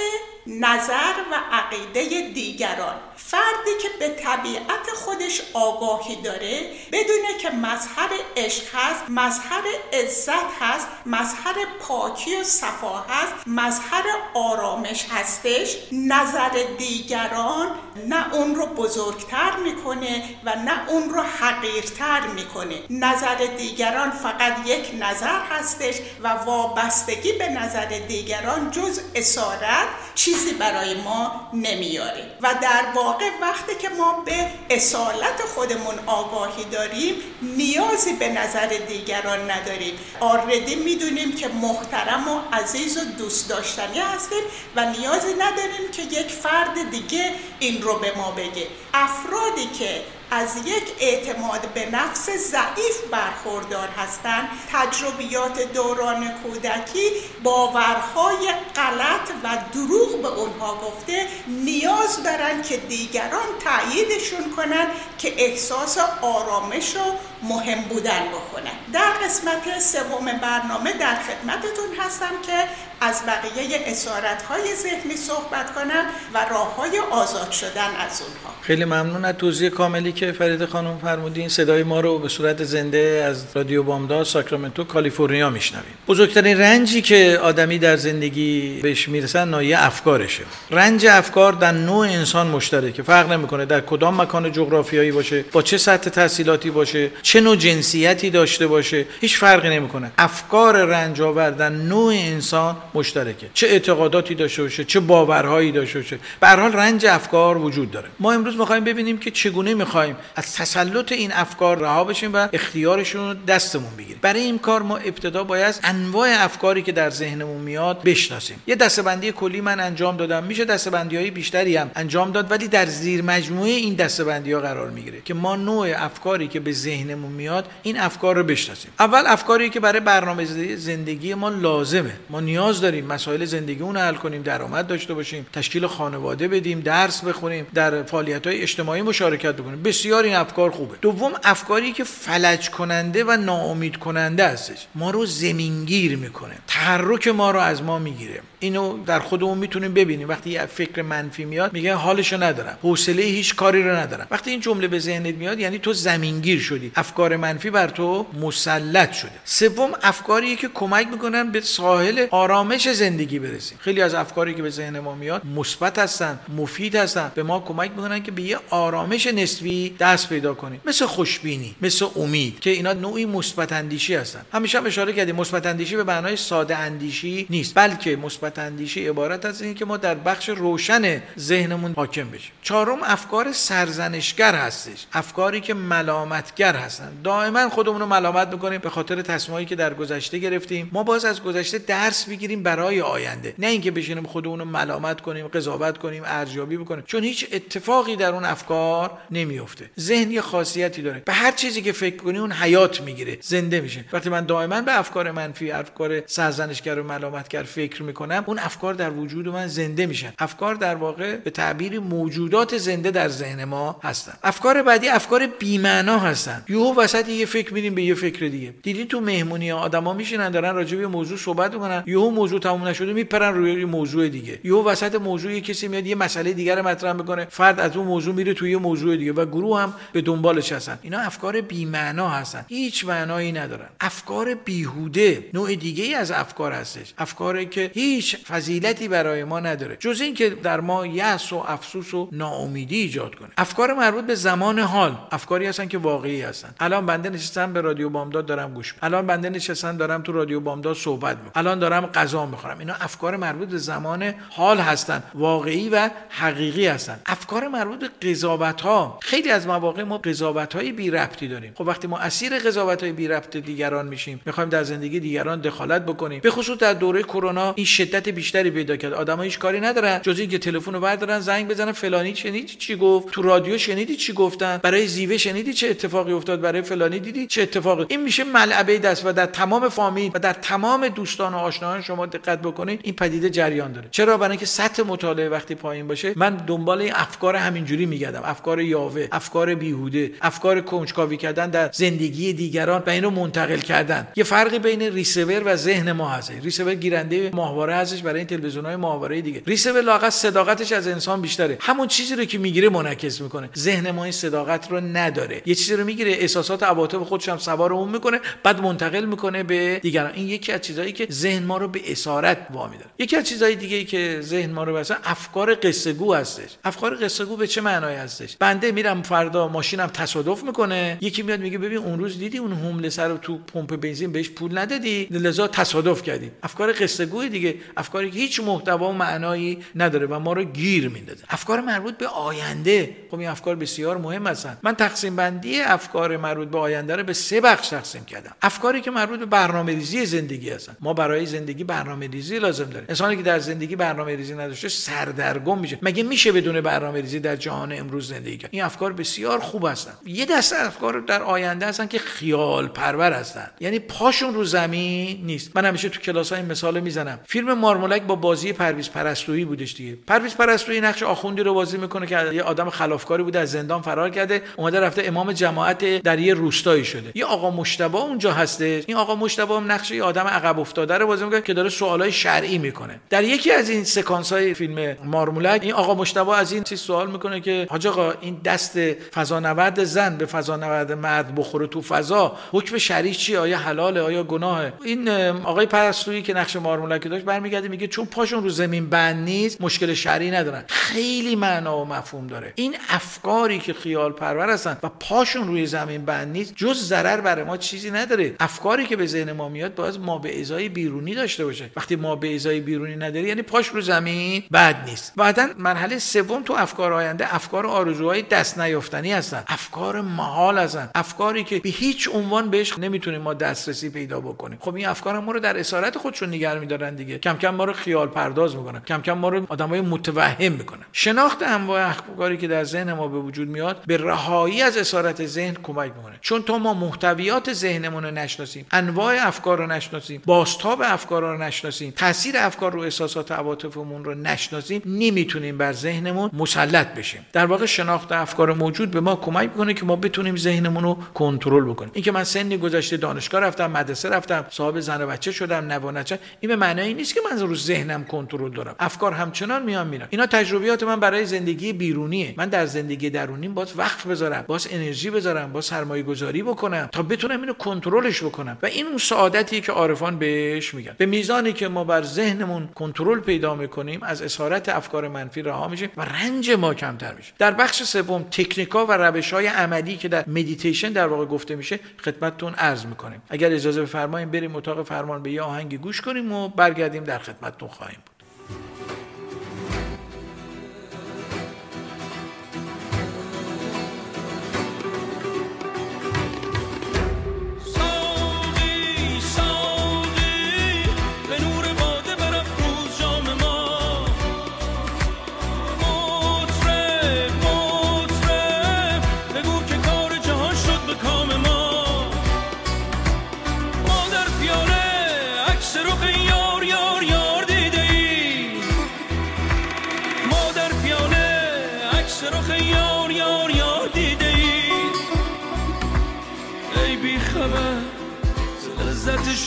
نظر و عقیده دیگران. فردی که به طبیعت خودش آگاهی داره بدونه که مظهر عشق هست مظهر عزت هست مظهر پاکی و صفا هست مظهر آرامش هستش. نظر دیگران نه اون رو بزرگتر می‌کنه و نه اون رو حقیرتر می‌کنه. نظر دیگران فقط یک نظر هستش و وابستگی به نظر دیگران جز اسارت چیزی برای ما نمیاره و در واقع وقتی که ما به اصالت خودمون آگاهی داریم نیازی به نظر دیگران نداریم. آردی می‌دونیم که محترم و عزیز و دوست داشتنی هستیم و نیازی نداریم که یک فرد دیگه این رو به ما بگه. افرادی که از یک اعتماد به نفس ضعیف برخوردار هستند. تجربیات دوران کودکی باورهای غلط و دروغ به اونها گفته نیاز دارن که دیگران تاییدشون کنن که احساس آرامش و مهم بودن بکنن در قسمت سوم برنامه در خدمتتون هستم که از بقیه اسارت های ذهنی صحبت کنم و راه های آزاد شدن از اونها. خیلی ممنون از توضیح کاملی که فرید خانم فرمودین. صدای ما رو به صورت زنده از رادیو بامداد ساکرامنتو کالیفرنیا میشنویم بزرگترین رنجی که آدمی در زندگی بهش می‌رسن نایه افکارشه. رنج افکار در نوع انسان مشترکه. فرق نمی‌کنه در کدام مکان جغرافیایی باشه با چه سطح تحصیلاتی باشه چه نوع جنسیتی داشته باشه هیچ فرقی نمی‌کنه. افکار رنج آور در نوع انسان مشترکه. چه اعتقاداتی داشته باشه چه باورهایی داشته باشه. به حال رنج افکار وجود داره. ما امروز می‌خوایم ببینیم که چگونه می‌خوایم از تسلط این افکار رها بشیم و اختیارشون رو دستمون بگیریم. برای این کار ما ابتدا باید انواع افکاری که در ذهنمون میاد بشناسیم. یه دستبندی کلی من انجام دادم. میشه دستبندی های بیشتری هم انجام داد ولی در زیر مجموعه این دستبندی ها قرار می‌گیره که ما نوع افکاری که به ذهنمون میاد این افکار رو بشناسیم. اول افکاری که برای برنامه زندگی ما لازمه. ما نیاز داریم مسائل زندگیمون حل کنیم درآمد داشته باشیم تشکیل خانواده بدیم درس بخونیم در فعالیت های اجتماعی مشارکت بکنیم. بسیار این افکار خوبه. دوم افکاری که فلج کننده و ناامید کننده هستش. ما رو زمینگیر می‌کنه. تحرک ما رو از ما می‌گیره. اینو در خودمون می‌تونیم ببینیم. وقتی یه فکر منفی میاد میگه حالشو ندارم. حوصله هیچ کاری رو ندارم. وقتی این جمله به ذهنت میاد یعنی تو زمینگیر شدی. افکار منفی بر تو مسلط شده. سوم افکاری که کمک می‌کنن به ساحل آرامش زندگی برسیم. خیلی از افکاری که به ذهن ما میاد مثبت هستن مفید هستن. به ما کمک می‌کنن که به یه آرامش نسبی دست پیدا کنیم. مثل خوشبینی مثل امید که اینا نوعی مثبت اندیشی هستن. همیشه هم اشاره کردیم مثبت اندیشی به معنای ساده اندیشی نیست بلکه مثبت اندیشی عبارت از اینه که ما در بخش روشن ذهنمون حاکم بشیم. چهارم افکار سرزنشگر هستش. افکاری که ملامتگر هستن. دائما خودمون رو ملامت می‌کنیم به خاطر تصمیمایی که در گذشته گرفتیم. ما باز از گذشته درس بگیریم برای آینده. نه اینکه بشینیم خودمون رو ملامت کنیم قضاوت کنیم ارزیابی بکنیم. چون هیچ اتفاقی در اون افکار نمیفته ذهن یه خاصیتی داره. به هر چیزی که فکر کنی اون حیات می‌گیره. زنده میشه وقتی من دائما به افکار منفی افکار سرزنشگر و ملامتگر فکر می‌کنم اون افکار در وجود من زنده میشن. افکار در واقع به تعبیر موجودات زنده در ذهن ما هستن. افکار بعدی افکار بی‌معنا هستن. یهو وسط یه فکر میریم به یه فکر دیگه. دیدی تو مهمونی آدما میشینن دارن راجع به موضوع صحبت می‌کنن. یهو موضوع تموم نشده میپرن روی موضوع دیگه. یهو وسط موضوع کسی میاد یه مسئله دیگر رو مطرح می‌کنه. فرد از اون موضوع میره توی یه موضوع دیگه و گروه هم به دنبالش هستن. اینا افکار بی‌معنا هستن. هیچ معنایی ندارن. افکار بیهوده نوع دیگه ای از افکار هستش. افکاری که هیچ فضیلتی برای ما نداره. جز اینکه در ما یأس و افسوس و ناامیدی ایجاد کنه. افکار مربوط به زمان حال افکاری هستن که واقعی هستن. الان بنده نشستم به رادیو بامداد دارم گوش میدم. الان بنده نشستم دارم تو رادیو بامداد صحبت می‌کنم. الان دارم غذا می‌خورم. اینا افکار مربوط به زمان حال هستن. واقعی و حقیقی هستن. افکار مربوط به قضاوت ها خیلی از مواقع ما قضاوت های بی ربطی داریم. خب وقتی ما اسیر قضاوت های بی ربط دیگران میشیم می‌خوایم در زندگی دیگران دخالت بکنیم. به خصوص در دوره کرونا این شدت بیشتری پیدا کرد. آدم‌ها هیچ کاری ندارن. جز اینکه تلفن رو بردارن زنگ بزنن فلانی شنیدی چی گفت؟ تو رادیو شنیدی چی گفتن؟ برای زیوه شنیدی چه اتفاقی افتاد؟ برای فلانی دیدی چه اتفاقی؟ این میشه ملعبه دست و در تمام فامیل و در تمام دوستان و آشنایان شما دقت بکنید. این پدیده جریان داره. چرا؟ برای اینکه سطح مطالعه وقتی پایین باشه من دنبال این افکار همینجوری میگردم. افکار یاوه افکار بیهوده افکار کنجکاوی کردن در زندگی دیگران و اینو منتقل کردن. یه فرقی بین ریسیور و ذهن ما هست. ریسیور گیرنده ماهواره هستش برای این تلویزیون های ماهواره دیگه ریسیور لاقت صداقتش از انسان بیشتره. همون چیزی رو که می‌گیره منعکس می‌کنه. ذهن ما این صداقت رو نداره. یه چیزی رو می‌گیره احساسات عواطف خودش هم سوار اون می‌کنه بعد منتقل می‌کنه به دیگران. این یکی از چیزایی که ذهن ما رو به اسارت وامی داره یکی از چیزهای دیگه که ذهن ما رو مثلا افکار قصه گو هستش. افکار قصه گو به چه معنایی هستش؟ بنده میرم فردا ماشینم تصادف می‌کنه. یکی میاد میگه ببین اون روز دیدی اون homeless رو تو پمپ بنزین بهش پول ندادی؟ لذا تصادف کردی. افکار قصه گوی دیگه. افکاری که هیچ محتوا و معنایی نداره و ما رو گیر میندازه. افکار مربوط به آینده. خب این افکار بسیار مهم هستن. من تقسیم بندی افکار مربوط به آینده رو به سه بخش تقسیم کردم. افکاری که مربوط به برنامه ریزی زندگی هستن. ما برای زندگی برنامه ریزی لازم داریم. انسانی که در زندگی برنامه ریزی نداشته سردرگم میشه. مگه میشه بدون برنامه ریزی در جهان امروز زندگی کرد؟ این افکار بسیار خوب هستن. یه دسته افکار در آینده هستن که خیال پرور هستن. یعنی پاشون رو زمین نیست. من همیشه تو کلاس های مثال می‌زنم. فیلم مارمولک با بازی پرویز پرستویی بودش دیگه. پرویز پرستویی نقش آخوندی رو بازی می‌کنه که یه آدم خلافکاری بوده از زندان فرار کرده اومده رفته امام جماعت در یه روستایی شده. یه آقا مجتبی اونجا هسته این آقا مجتبی هم نقش یه آدم عقب افتاده رو بازی می‌کنه که داره سوالای شرعی می‌کنه. در یکی از این سکانس های فیلم مارمولک این آقا مشتبه از این چیز سوال می‌کنه که حاج آقا این دست فضانورد زن به فضانورد مرد بخوره تو فضا حکم شرعی چیه؟ آیا حلاله؟ آیا گناهه؟ این آقای پرستویی که نقش مارمولک داشت برمیگرده میگه چون پاشون رو زمین بند نیست مشکل شرعی ندارن. خیلی معنا و مفهوم داره. این افکاری که خیال پرور هستن و پاشون روی زمین بند نیست جز ضرر برای ما چیزی نداره. افکاری که به ذهن ما میاد باز ما به ازای بیرونی داشته باشه. وقتی ما به ازای بیرونی نداری یعنی پاش رو زمین بد نیست. بعدا مرحله سوم تو افکار آینده افکار آرزوهای دست نیافتنی هستن. افکار محال هستن. افکاری که به هیچ عنوان بهش نمی‌تونیم ما دسترسی پیدا بکنیم. خب این افکار ما رو در اسارت خودشون نگه میدارن دیگه. کم کم ما رو خیال پرداز می‌کنن کم کم ما رو آدمای متوهم می‌کنن شناخت انواع افکاری که در ذهن ما به وجود میاد به رهایی از اسارت ذهن کمک می‌کنه. چون تا ما محتویات ذهنمون رو نشناسیم انواع افکار رو نشناسیم بازتاب افکار رو نشناسیم تاثیر افکار رو احساسات عواطفمون رو نشناسیم نمی‌تونیم بر ذهنمون مسلط بشیم. در واقع شناخت افکار موجود به ما کمک می‌کنه که ما بتونیم ذهنمون رو کنترل بکنیم. اینکه من سنی گذشته دانشگاه رفتم مدرسه رفتم صاحب زن و بچه شدم نوانچه این به معنی نیست که رو ذهنم کنترل دارم. افکار همچنان میان میرن. اینا تجربیات من برای زندگی بیرونیه. من در زندگی درونیم باز وقت بذارم باز انرژی بذارم باز سرمایه گذاری بکنم تا بتونم اینو کنترلش بکنم. و این اون سعادتیه که عارفان بهش میگن. به میزانی که ما بر ذهنمون کنترل پیدا می‌کنیم از اسارت افکار منفی رها میشیم و رنج ما کمتر میشه. در بخش سوم تکنیکا و روش های عملی که در مدیتیشن در واقع گفته میشه خدمتتون عرض می‌کنیم. اگر اجازه بفرمایید بریم اتاق فرمان به یه آهنگی گوش کنیم و برگردیم در خدمتتون خواهیم بود.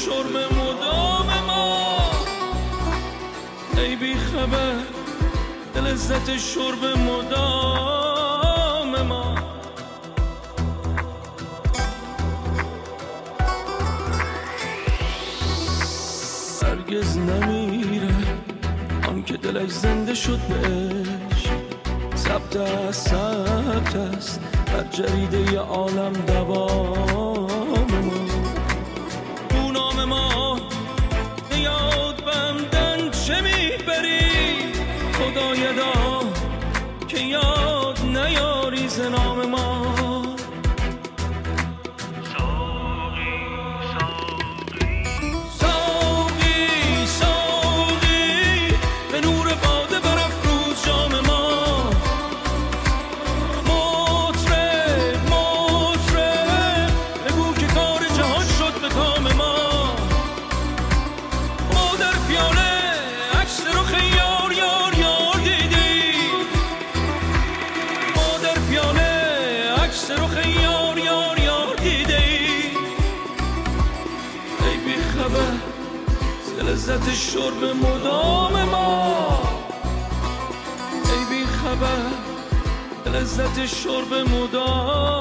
شرم مدام ما. ای بی خبر لذت شرب مدام ما. هرگز نمیره آن که دلش زنده شد بهش. ثبت است ثبت است. در جریده عالم دوام. شرب مدام.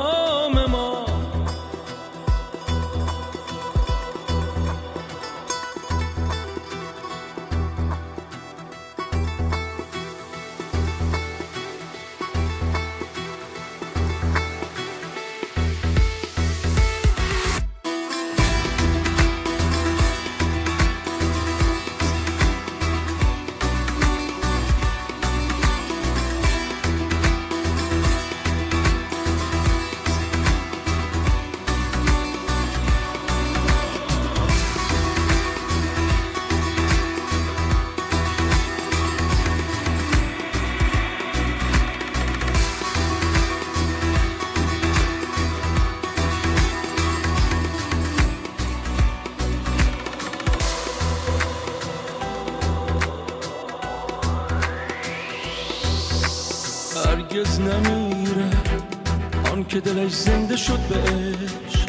شد بهش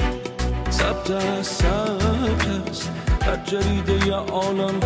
ثبت است ثبت است. در جریده عالم دوام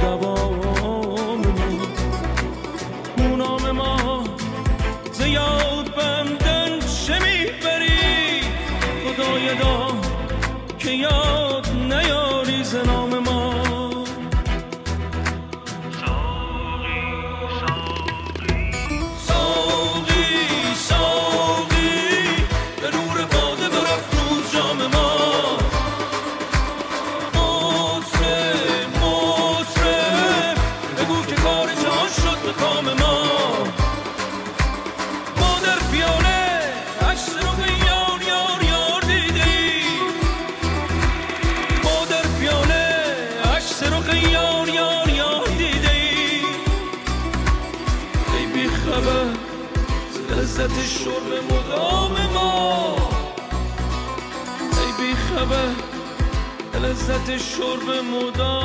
شرب مدام.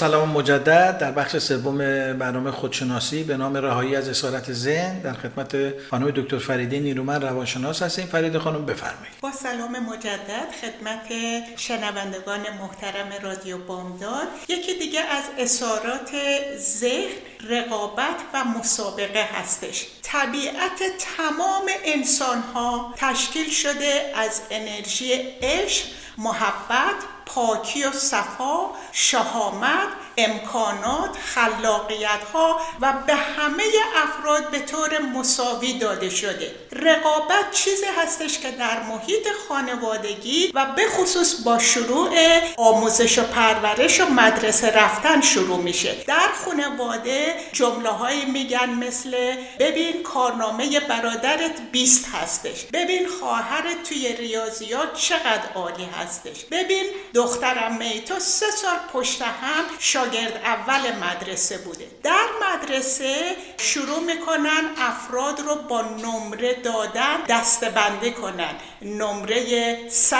سلام مجدد در بخش سوم برنامه خودشناسی به نام رهایی از اسارت ذهن در خدمت خانم دکتر فریده نیرومن روانشناس هستیم. فرید خانم بفرمایید. با سلام مجدد خدمت شنوندگان محترم رادیو بامداد. یکی دیگه از اسارات ذهن رقابت و مسابقه هستش. طبیعت تمام انسان ها تشکیل شده از انرژی عشق محبت پاکی و صفا شهامت امکانات خلاقیت ها و به همه افراد به طور مساوی داده شده. رقابت چیزی هستش که در محیط خانوادگی و به خصوص با شروع آموزش و پرورش و مدرسه رفتن شروع میشه. در خانواده جمله های میگن مثل ببین کارنامه برادرت 20 هستش. ببین خواهرت توی ریاضیات چقدر عالی هستش. ببین دخترم تو سه سال پشت هم شاگرد اول مدرسه بوده. در مدرسه شروع می‌کنن افراد رو با نمره دادن دستبندی کنن. نمره 100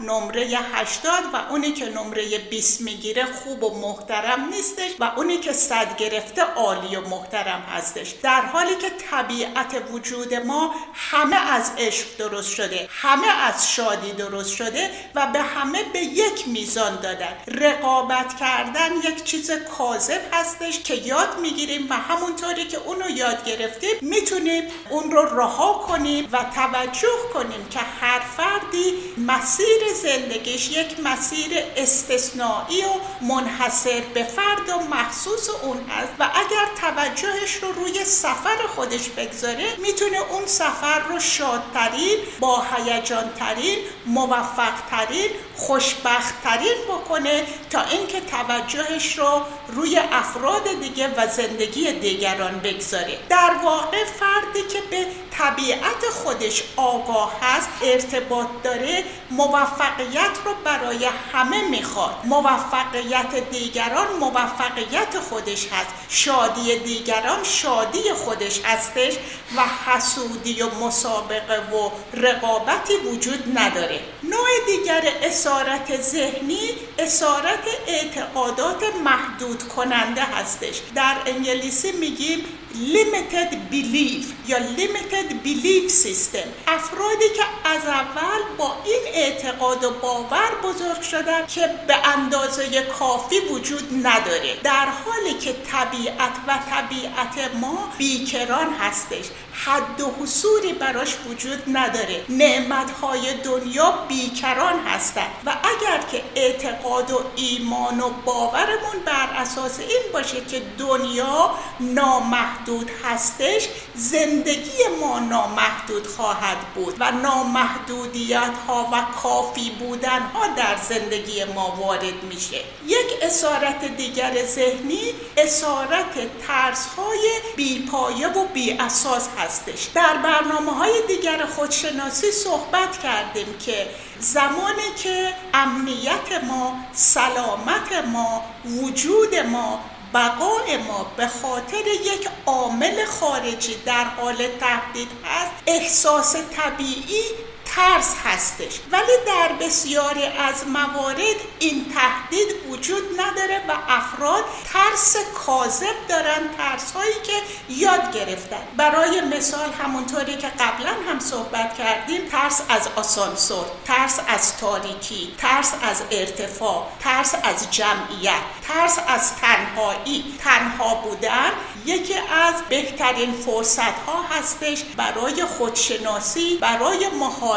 نمره 80 و اونی که نمره 20 می‌گیره خوب و محترم نیستش و اونی که 100 گرفته عالی و محترم هستش. در حالی که طبیعت وجود ما همه از عشق درست شده همه از شادی درست شده و به همه به یک میزان دادن. رقابت کردن یک چیز کاذب هستش که یاد می‌گیریم و همونطوری که اونو یاد گرفتیم می‌تونیم اون رو رها کنیم و توجه کنیم که هر فردی مسیر زندگیش یک مسیر استثنایی و منحصر به فرد و مخصوص اون هست و اگر توجهش رو روی سفر خودش بگذاره می‌تونه اون سفر رو شادترین با هیجانترین موفقترین خوشبختترین بکنه تا اینکه توجهش رو روی افراد دیگه و زندگی دیگران بگذاره. در واقع فردی که به طبیعت خودش آگاه هست ارتباط داره موفقیت رو برای همه می‌خواد. موفقیت دیگران موفقیت خودش هست. شادی دیگران شادی خودش هستش و حسودی و مسابقه و رقابتی وجود نداره. نوع دیگر اسارت ذهنی اسارت اعتقادات محدود کننده هستش. در انگلیسی میگیم limited belief یا limited belief system. افرادی که از اول با این اعتقاد و باور بزرگ شدن که به اندازه کافی وجود نداره. در حالی که طبیعت و طبیعت ما بیکران هستش. حد و حصوری براش وجود نداره. نعمتهای دنیا بیکران هستند و اگر که اعتقاد و ایمان و باورمون بر اساس این باشه که دنیا نامحدود هستش زندگی ما نامحدود خواهد بود و نامحدودیت ها و کافی بودن ها در زندگی ما وارد میشه. یک اسارت دیگر ذهنی اسارت ترس های بیپایه و بی اساس هستش. در برنامه های دیگر خودشناسی صحبت کردیم که زمانی که امنیت ما سلامت ما وجود ما بقای ما به خاطر یک عامل خارجی در حال تهدید هست احساس طبیعی ترس هستش. ولی در بسیاری از موارد این تهدید وجود نداره و افراد ترس کاذب دارن ترس هایی که یاد گرفتن. برای مثال همونطوری که قبلا هم صحبت کردیم ترس از آسانسور ترس از تاریکی ترس از ارتفاع ترس از جمعیت ترس از تنهایی. تنها بودن یکی از بهترین فرصت ها هستش برای خودشناسی برای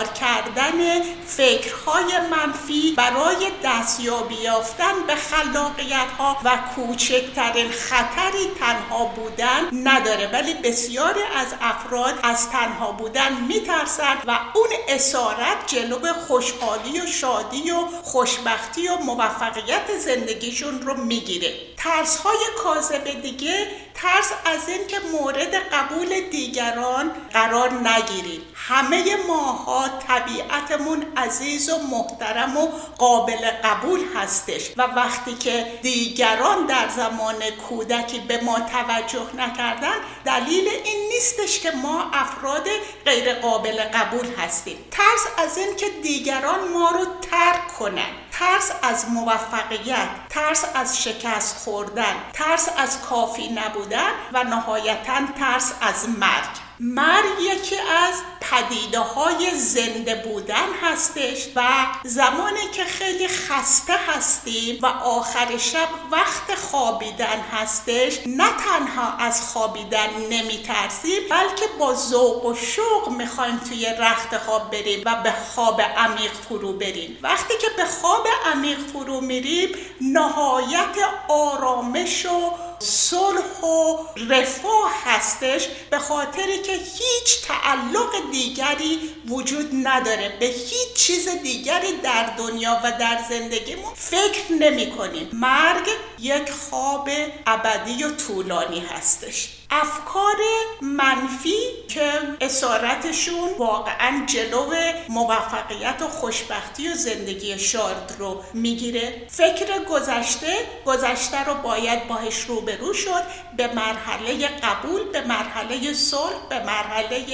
مهار کردن فکرهای منفی برای دستیابی یافتن به خلاقیت ها و کوچکترین خطری تنها بودن نداره ولی بسیاری از افراد از تنها بودن میترسند و اون اسارت جلوب خوشحالی و شادی و خوشبختی و موفقیت زندگیشون رو می‌گیره. ترس های کاذب دیگه ترس از اینکه مورد قبول دیگران قرار نگیریم. همه ماها طبیعتمون عزیز و محترم و قابل قبول هستش و وقتی که دیگران در زمان کودکی به ما توجه نکردن دلیل این نیستش که ما افراد غیر قابل قبول هستیم. ترس از اینکه دیگران ما رو ترک کنن. ترس از موفقیت ترس از شکست خوردن ترس از کافی نبودن و نهایتا ترس از مرگ. مرگ یکی از پدیده های زنده بودن هستش و زمانی که خیلی خسته هستیم و آخر شب وقت خوابیدن هستش نه تنها از خوابیدن نمی ترسیم بلکه با ذوق و شوق می‌خوایم توی رخت خواب بریم و به خواب عمیق فرو بریم. وقتی که به خواب عمیق فرو میریم نهایت آرامش و صلح و رفاه هستش به خاطری که هیچ تعلق دیگری وجود نداره. به هیچ چیز دیگری در دنیا و در زندگیمون فکر نمی کنیم مرگ یک خواب ابدی و طولانی هستش. افکار منفی که اسارتشون واقعا جلو موفقیت و خوشبختی و زندگی شاد رو می‌گیره. فکر گذشته گذشته رو باید باهش روبرو شد. به مرحله قبول به مرحله صلح به مرحله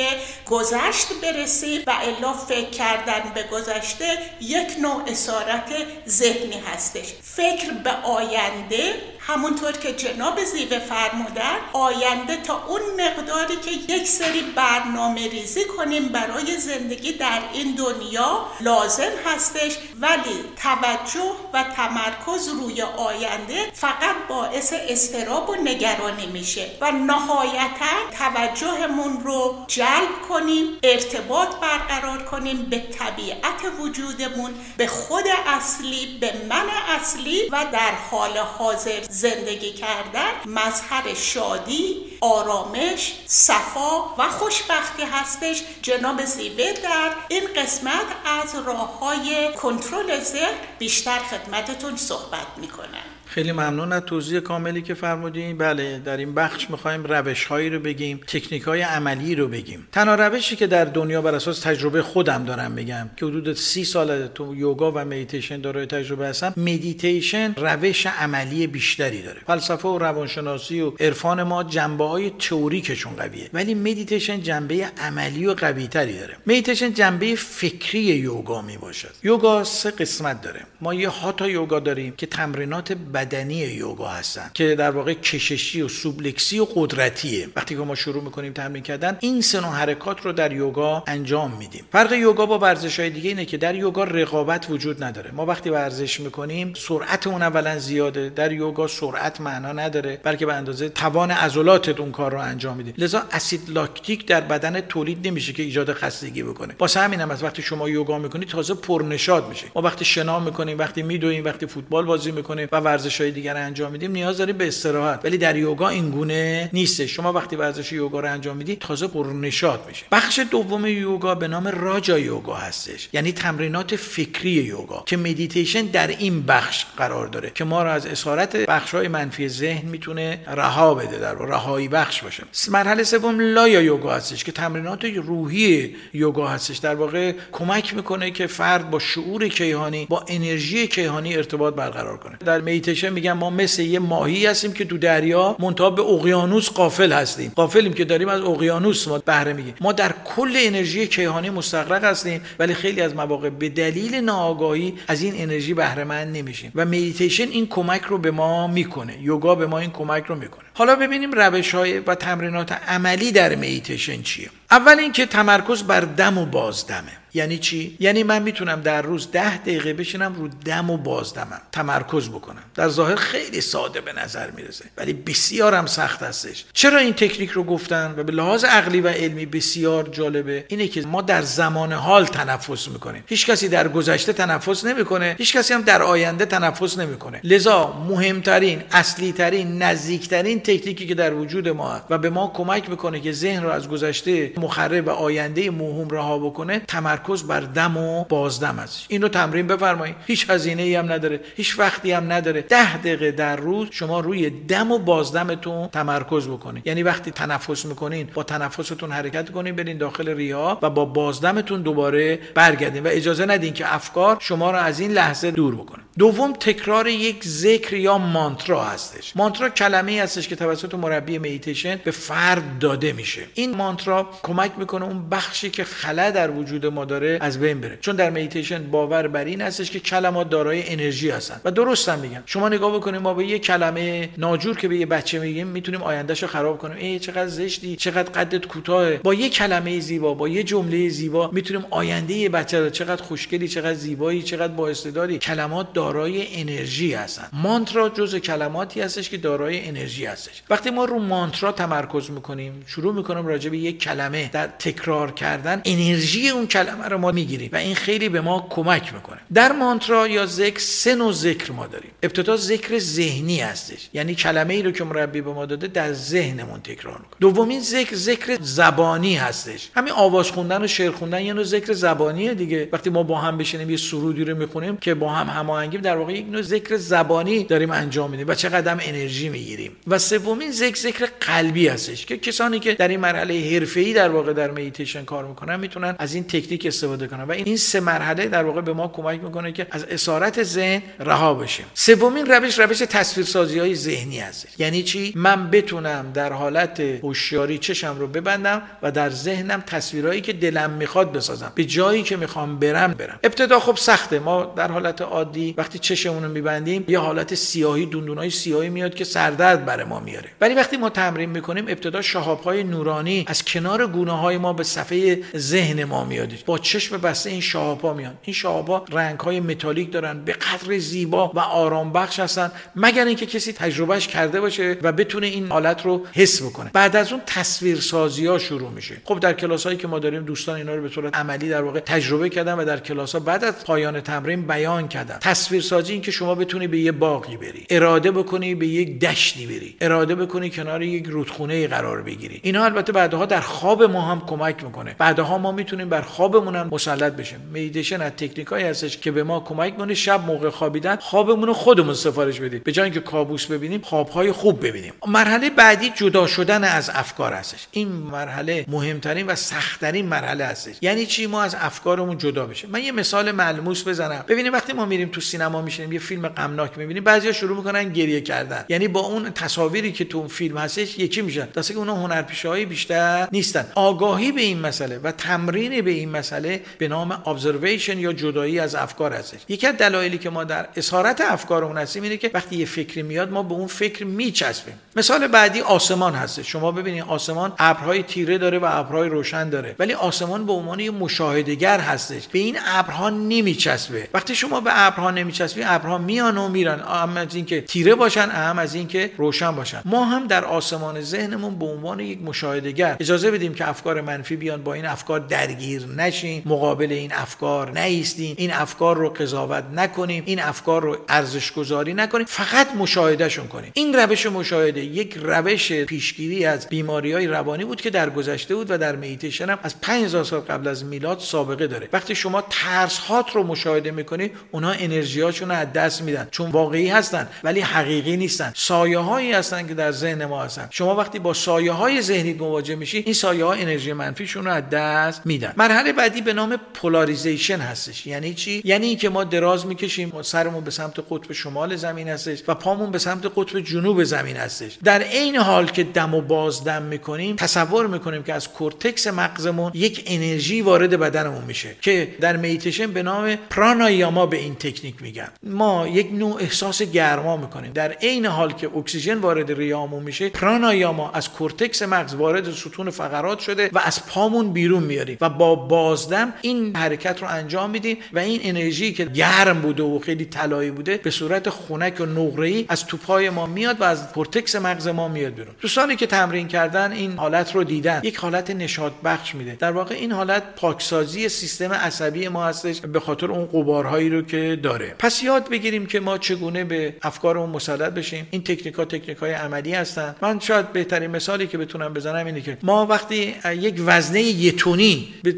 گذشت برسیم و الا فکر کردن به گذشته یک نوع اسارت ذهنی هستش. فکر به آینده همونطور که جناب زیوه فرمودن آینده تا اون مقداری که یک سری برنامه ریزی کنیم برای زندگی در این دنیا لازم هستش ولی توجه و تمرکز روی آینده فقط باعث استراب و نگرانی میشه و نهایتا توجهمون رو جلب کنیم ارتباط برقرار کنیم به طبیعت وجودمون به خود اصلی به من اصلی و در حال حاضر زندگی کردن مظهر شادی آرامش صفا و خوشبختی هستش. جناب زیوه در این قسمت از راه های کنترل ذهن بیشتر خدمتتون صحبت می‌کنن خیلی ممنون از توضیح کاملی که فرمودین. بله در این بخش می‌خوایم روش هایی رو بگیم تکنیک های عملی رو بگیم. تنها روشی که در دنیا بر اساس تجربه خودم دارم میگم که حدود سی سال تو یوگا و مدیتیشن دارای تجربه هستم مدیتیشن روش عملی بیشتری داره. فلسفه و روانشناسی و عرفان ما جنبه های تئوریکشون قویه ولی مدیتیشن جنبه عملی و قوی تری داره. مدیتیشن جنبه فکری یوگا می باشد یوگا سه قسمت داره. ما یه هاتا یوگا داریم که تمرینات بدنی یوگا هستن. که در واقع کششی و سوبلکسی و قدرتیه. وقتی که ما شروع می‌کنیم تمرین کردن این سه حرکات رو در یوگا انجام میدیم. فرق یوگا با ورزش های دیگه اینه که در یوگا رقابت وجود نداره. ما وقتی ورزش می‌کنیم سرعتمون اولا زیاده. در یوگا سرعت معنا نداره بلکه به اندازه توان عضلاتت اون کار رو انجام میدیم لذا اسید لاکتیک در بدن تولید نمیشه که ایجاد خستگی بکنه. واسه همین هم از وقتی شما یوگا می‌کنید تازه پرنشاط میشه ما وقتی شنا می‌کنیم وقتی میدویم وقتی فوتبال بازی می‌کنیم و ورزش های دیگر انجام میدیم نیاز داریم به استراحت. ولی در یوگا این گونه نیست. شما وقتی ورزش یوگا رو انجام می‌دید تازه پرنشاط میشه بخش دوم یوگا به نام راجا یوگا هستش. یعنی تمرینات فکری یوگا که مدیتیشن در این بخش قرار داره که ما رو از اسارت بخش های منفی ذهن می‌تونه رها بده در رهایی بخش باشه. مرحله سوم لایا یوگا هستش که تمرینات روحی یوگا هستش. در واقع کمک می‌کنه که فرد با شعور کیهانی با انرژی کیهانی ارتباط برقرار کنه. در مدیتیشن میگم ما مثل یه ماهی هستیم که تو دریا منتها به اقیانوس غافل هستیم. غافلیم که داریم از اقیانوس ما بهره می‌گیریم ما در کل انرژی کیهانی مستغرق هستیم ولی خیلی از مواقع به دلیل ناآگاهی از این انرژی بهره مند نمیشیم. و مدیتیشن این کمک رو به ما می‌کنه. یوگا به ما این کمک رو می‌کنه. حالا ببینیم روش های و تمرینات عملی در مدیتیشن چیه. اول اینکه تمرکز بر دم و بازدمه. یعنی چی؟ یعنی من می‌تونم در روز ده دقیقه بشینم رو دم و بازدمم تمرکز بکنم. در ظاهر خیلی ساده به نظر می‌رسه ولی بسیارم سخت هستش. چرا این تکنیک رو گفتن؟ و به لحاظ عقلی و علمی بسیار جالبه. اینه که ما در زمان حال تنفس می‌کنیم. هیچ کسی در گذشته تنفس نمی‌کنه هیچ کسی هم در آینده تنفس نمی‌کنه. لذا مهمترین اصلی ترین نزدیکترین تکنیکی که در وجود ما هست و به ما کمک می‌کنه که ذهن رو از گذشته مخرب و آینده موهوم رها بکنه تمرکز بر دم و بازدم است. این رو تمرین بفرمایید. هیچ هزینه ای هم نداره هیچ وقتی هم نداره. ده دقیقه در روز شما روی دم و بازدمتون تمرکز بکنید. یعنی وقتی تنفس می‌کنین با تنفستون حرکت کنین برین داخل ریا و با بازدمتون دوباره برگردین. و اجازه ندین که افکار شما رو از این لحظه دور بکنه دوم تکرار یک ذکر یا مانترا هستش. مانترا کلمه هستش که توسط مربی میتیشن به فرد داده میشه. این مانترا کمک می‌کنه اون بخشی که خلا در وجود ما داره از بین بره. چون در میتیشن باور بر این هستش که کلمات دارای انرژی هستن. و درست هم میگن شما نگاه بکنید ما به یه کلمه ناجور که به یه بچه میگیم می‌تونیم آیندهشو خراب کنیم. ای چقدر زشتی چقدر قدت کوتاه با یه کلمه زیبا با یه جمله زیبا می‌تونیم آینده یه بچه رو چقدر خوشگلی چقدر زیبایی چقدر با استعدادی. کلمات دارای انرژی هستن. مانترا جز کلماتی هستش که دارای انرژی هستش. وقتی ما رو مانترا تمرکز می‌کنیم شروع می‌کنیم راجع به یک کلمه در تکرار کردن انرژی اون کلمه رو ما می‌گیریم و این خیلی به ما کمک می‌کنه. در مانترا یا ذکر سه نوع ذکر ما داریم. ابتدا ذکر ذهنی هستش. یعنی کلمه ای رو که مربی به ما داده در ذهنمون تکرار می‌کنه. دومین ذکر ذکر زبانی هستش. همین آواز خوندن و شعر خوندن یه نوع ذکر زبانیه دیگه. وقتی ما با هم بشینیم یه سرودی رو می‌خونیم که با هم هماهنگیم در واقع یک نوع ذکر زبانی داریم انجام میدیم و چقدر هم انرژی می‌گیریم. و سومین ذکر ذکر قلبی هستش که کسانی که در این مرحله حرفه‌ای در واقع در میتیشن کار می‌کنن می‌تونن از این تکنیک استفاده کنن و این سه مرحله در واقع به ما کمک می‌کنه که از اسارت ذهن رها بشیم. سومین روش روش تصویرسازی های ذهنی هست. یعنی چی؟ من بتونم در حالت هوشیاری چشم رو ببندم و در ذهنم تصویرهایی که دلم می‌خواد بسازم. به جایی که می‌خوام برم برم. ابتدا خب سخته. ما در حالت عادی وقتی چشمون رو میبندیم یه حالت سیاهی دوندونای سیاهی میاد که سردرد برای ما میاره. ولی وقتی ما تمرین می‌کنیم ابتدا شهابهای نورانی از کنار گونه های ما به صفحه ذهن ما میاد با چشم بسته این شهابها میان. این شهابها رنگ های متالیک دارن به قدر زیبا و آرام بخش هستن مگر اینکه کسی تجربهش کرده باشه و بتونه این حالت رو حس بکنه. بعد از اون تصویر سازی ها شروع میشه. خب در کلاس هایی که ما داریم دوستان اینا رو به صورت عملی در واقع تجربه کردن و در کلاس ها بعد از پایان تمرین بیان کردن. تصویر سازی این شما بتونی به یه باقی بری اراده بکنی به یک دشتی بری اراده بکنی کنار یک رودخونه قرار بگیری. اینا البته بعدها در خواب ما هم کمک می‌کنه. بعدها ما می‌تونیم بر خوابمون هم مسلط بشیم. مدیتیشن از تکنیکایی هستش که به ما کمک می‌کنه شب موقع خوابیدن خوابمون رو خودمون سفارش بدید به جای اینکه کابوس ببینیم خوابهای خوب ببینیم. مرحله بعدی جدا شدن از افکار هستش. این مرحله مهمترین و سختترین مرحله هستش. یعنی چی؟ ما از افکارمون جدا بشیم. من یه مثال ملموس بزنم. ببینید وقتی ما میریم تو سینما میشینیم یه فیلم غمناک می‌بینیم بعضیا شروع می‌کنن گریه کردن. یعنی با اون تصاویری که تو اون فیلم هستش یکی میشن. دسته که اونها هنرپیشه بیشتر نیستن. آگاهی به این مسئله و تمرین به این مسئله به نام ابزرویشن یا جدایی از افکار هستش. یکی از دلایلی که ما در اسارت افکارمون هستیم اینه که وقتی یه فکری میاد ما به اون فکر میچسبیم. مثال بعدی آسمان هست شما ببینید آسمان ابرهای تیره داره و ابرهای روشن داره. ولی آسمان به عنوان یه مشاهدهگر هستش. به این ابرها نمیچسبه. وقتی شما به ابرها نمیچسبی ابرها میان و میرن. اهم از اینکه تیره باشن اهم از اینکه روشن باشن. ما هم در آسمان ذهنمون به عنوان یک مشاهدهگر اجازه بدیم که افکار منفی بیان با این افکار درگیر نشیم. مقابل این افکار نیستیم این افکار رو قضاوت نکنیم این افکار رو ارزش گذاری نکنیم فقط مشاهدهشون کنیم این روش مشاهده یک روش پیشگیری از بیماری های روانی بود که در گذشته بود و در مدیتیشن هم از 5000 سال قبل از میلاد سابقه داره. وقتی شما ترس هات رو مشاهده می‌کنید اونها انرژیاشون رو از دست میدن. چون واقعی هستن ولی حقیقی نیستن. سایه هایی هستن که در ذهن ما هستن. شما وقتی با سایه های ذهنی مواجه میشی این سایه ها انرژی منفیشون رو از دست میدن. مرحله بعدی به نام polarization هستش. یعنی چی؟ یعنی اینکه ما دراز می‌کشیم سرمون به سمت قطب شمال زمین هستش و پامون به سمت قطب جنوب زمین هستش. در عین حال که دم و بازدم می‌کنیم تصور می‌کنیم که از کورتکس مغزمون یک انرژی وارد بدنمون میشه که در مدیتیشن به نام پرانایاما به این تکنیک میگن. ما یک نوع احساس گرما می‌کنیم. در عین حال که اکسیژن وارد ریامون میشه پرانایاما از کورتکس مغز وارد ستون فقرات شده و از پامون بیرون میاریم و با بازدم این حرکت رو انجام میدیم و این انرژی که گرم بوده و خیلی طلایی بوده به صورت خنک و نقره‌ای از تو پای ما میاد و از کورتکس مغز ما میاد بیرون. دوستانی که تمرین کردن این حالت رو دیدن یک حالت نشاط بخش میده. در واقع این حالت پاکسازی سیستم عصبی ما هستش به خاطر اون غبارهایی رو که داره. پس یاد بگیریم که ما چگونه به افکارمون مسلط بشیم. این تکنیک ها تکنیک های عملی هستن. من شاید بهترین مثالی که بتونم بزنم اینه که ما وقتی یک وزنه یه تونی به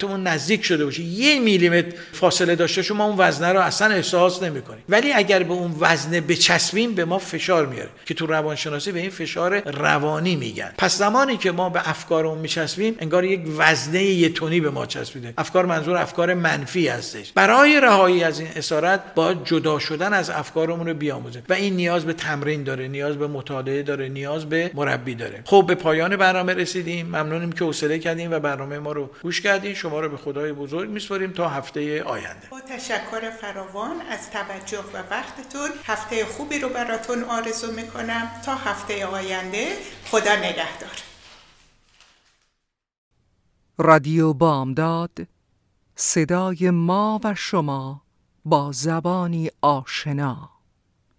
صورتمون نزدیک شده باشه. یه میلیمتر فاصله داشته شما اون وزنه رو اصلا احساس نمی‌کنیم ولی اگر به اون وزنه بچسبیم به ما فشار میاره. که تو روانشناسی به این فشار روانی میگن. پس زمانی که ما به افکارمون میچسبیم انگار یک وزنه یه تونی به ما چسبیده. افکار منظور افکار منفی هستش. برای رهایی از این اسارت با جدا شدن از افکارمون رو بیاموزیم. و این نیاز به تمرین داره نیاز به مطالعه داره نیاز به مربی داره. خب به پایان برنامه رسیدیم. ممنونیم که حوصله کردیم و برنامه ما رو گوش کردین. شما رو به خدای بزرگ میسپاریم تا هفته آینده. با تشکر فراوان از توجه و وقتتون هفته خوبی رو براتون آرزو می‌کنم. تا هفته آینده خدا نگهدار. رادیو بامداد صدای ما و شما با زبانی آشنا.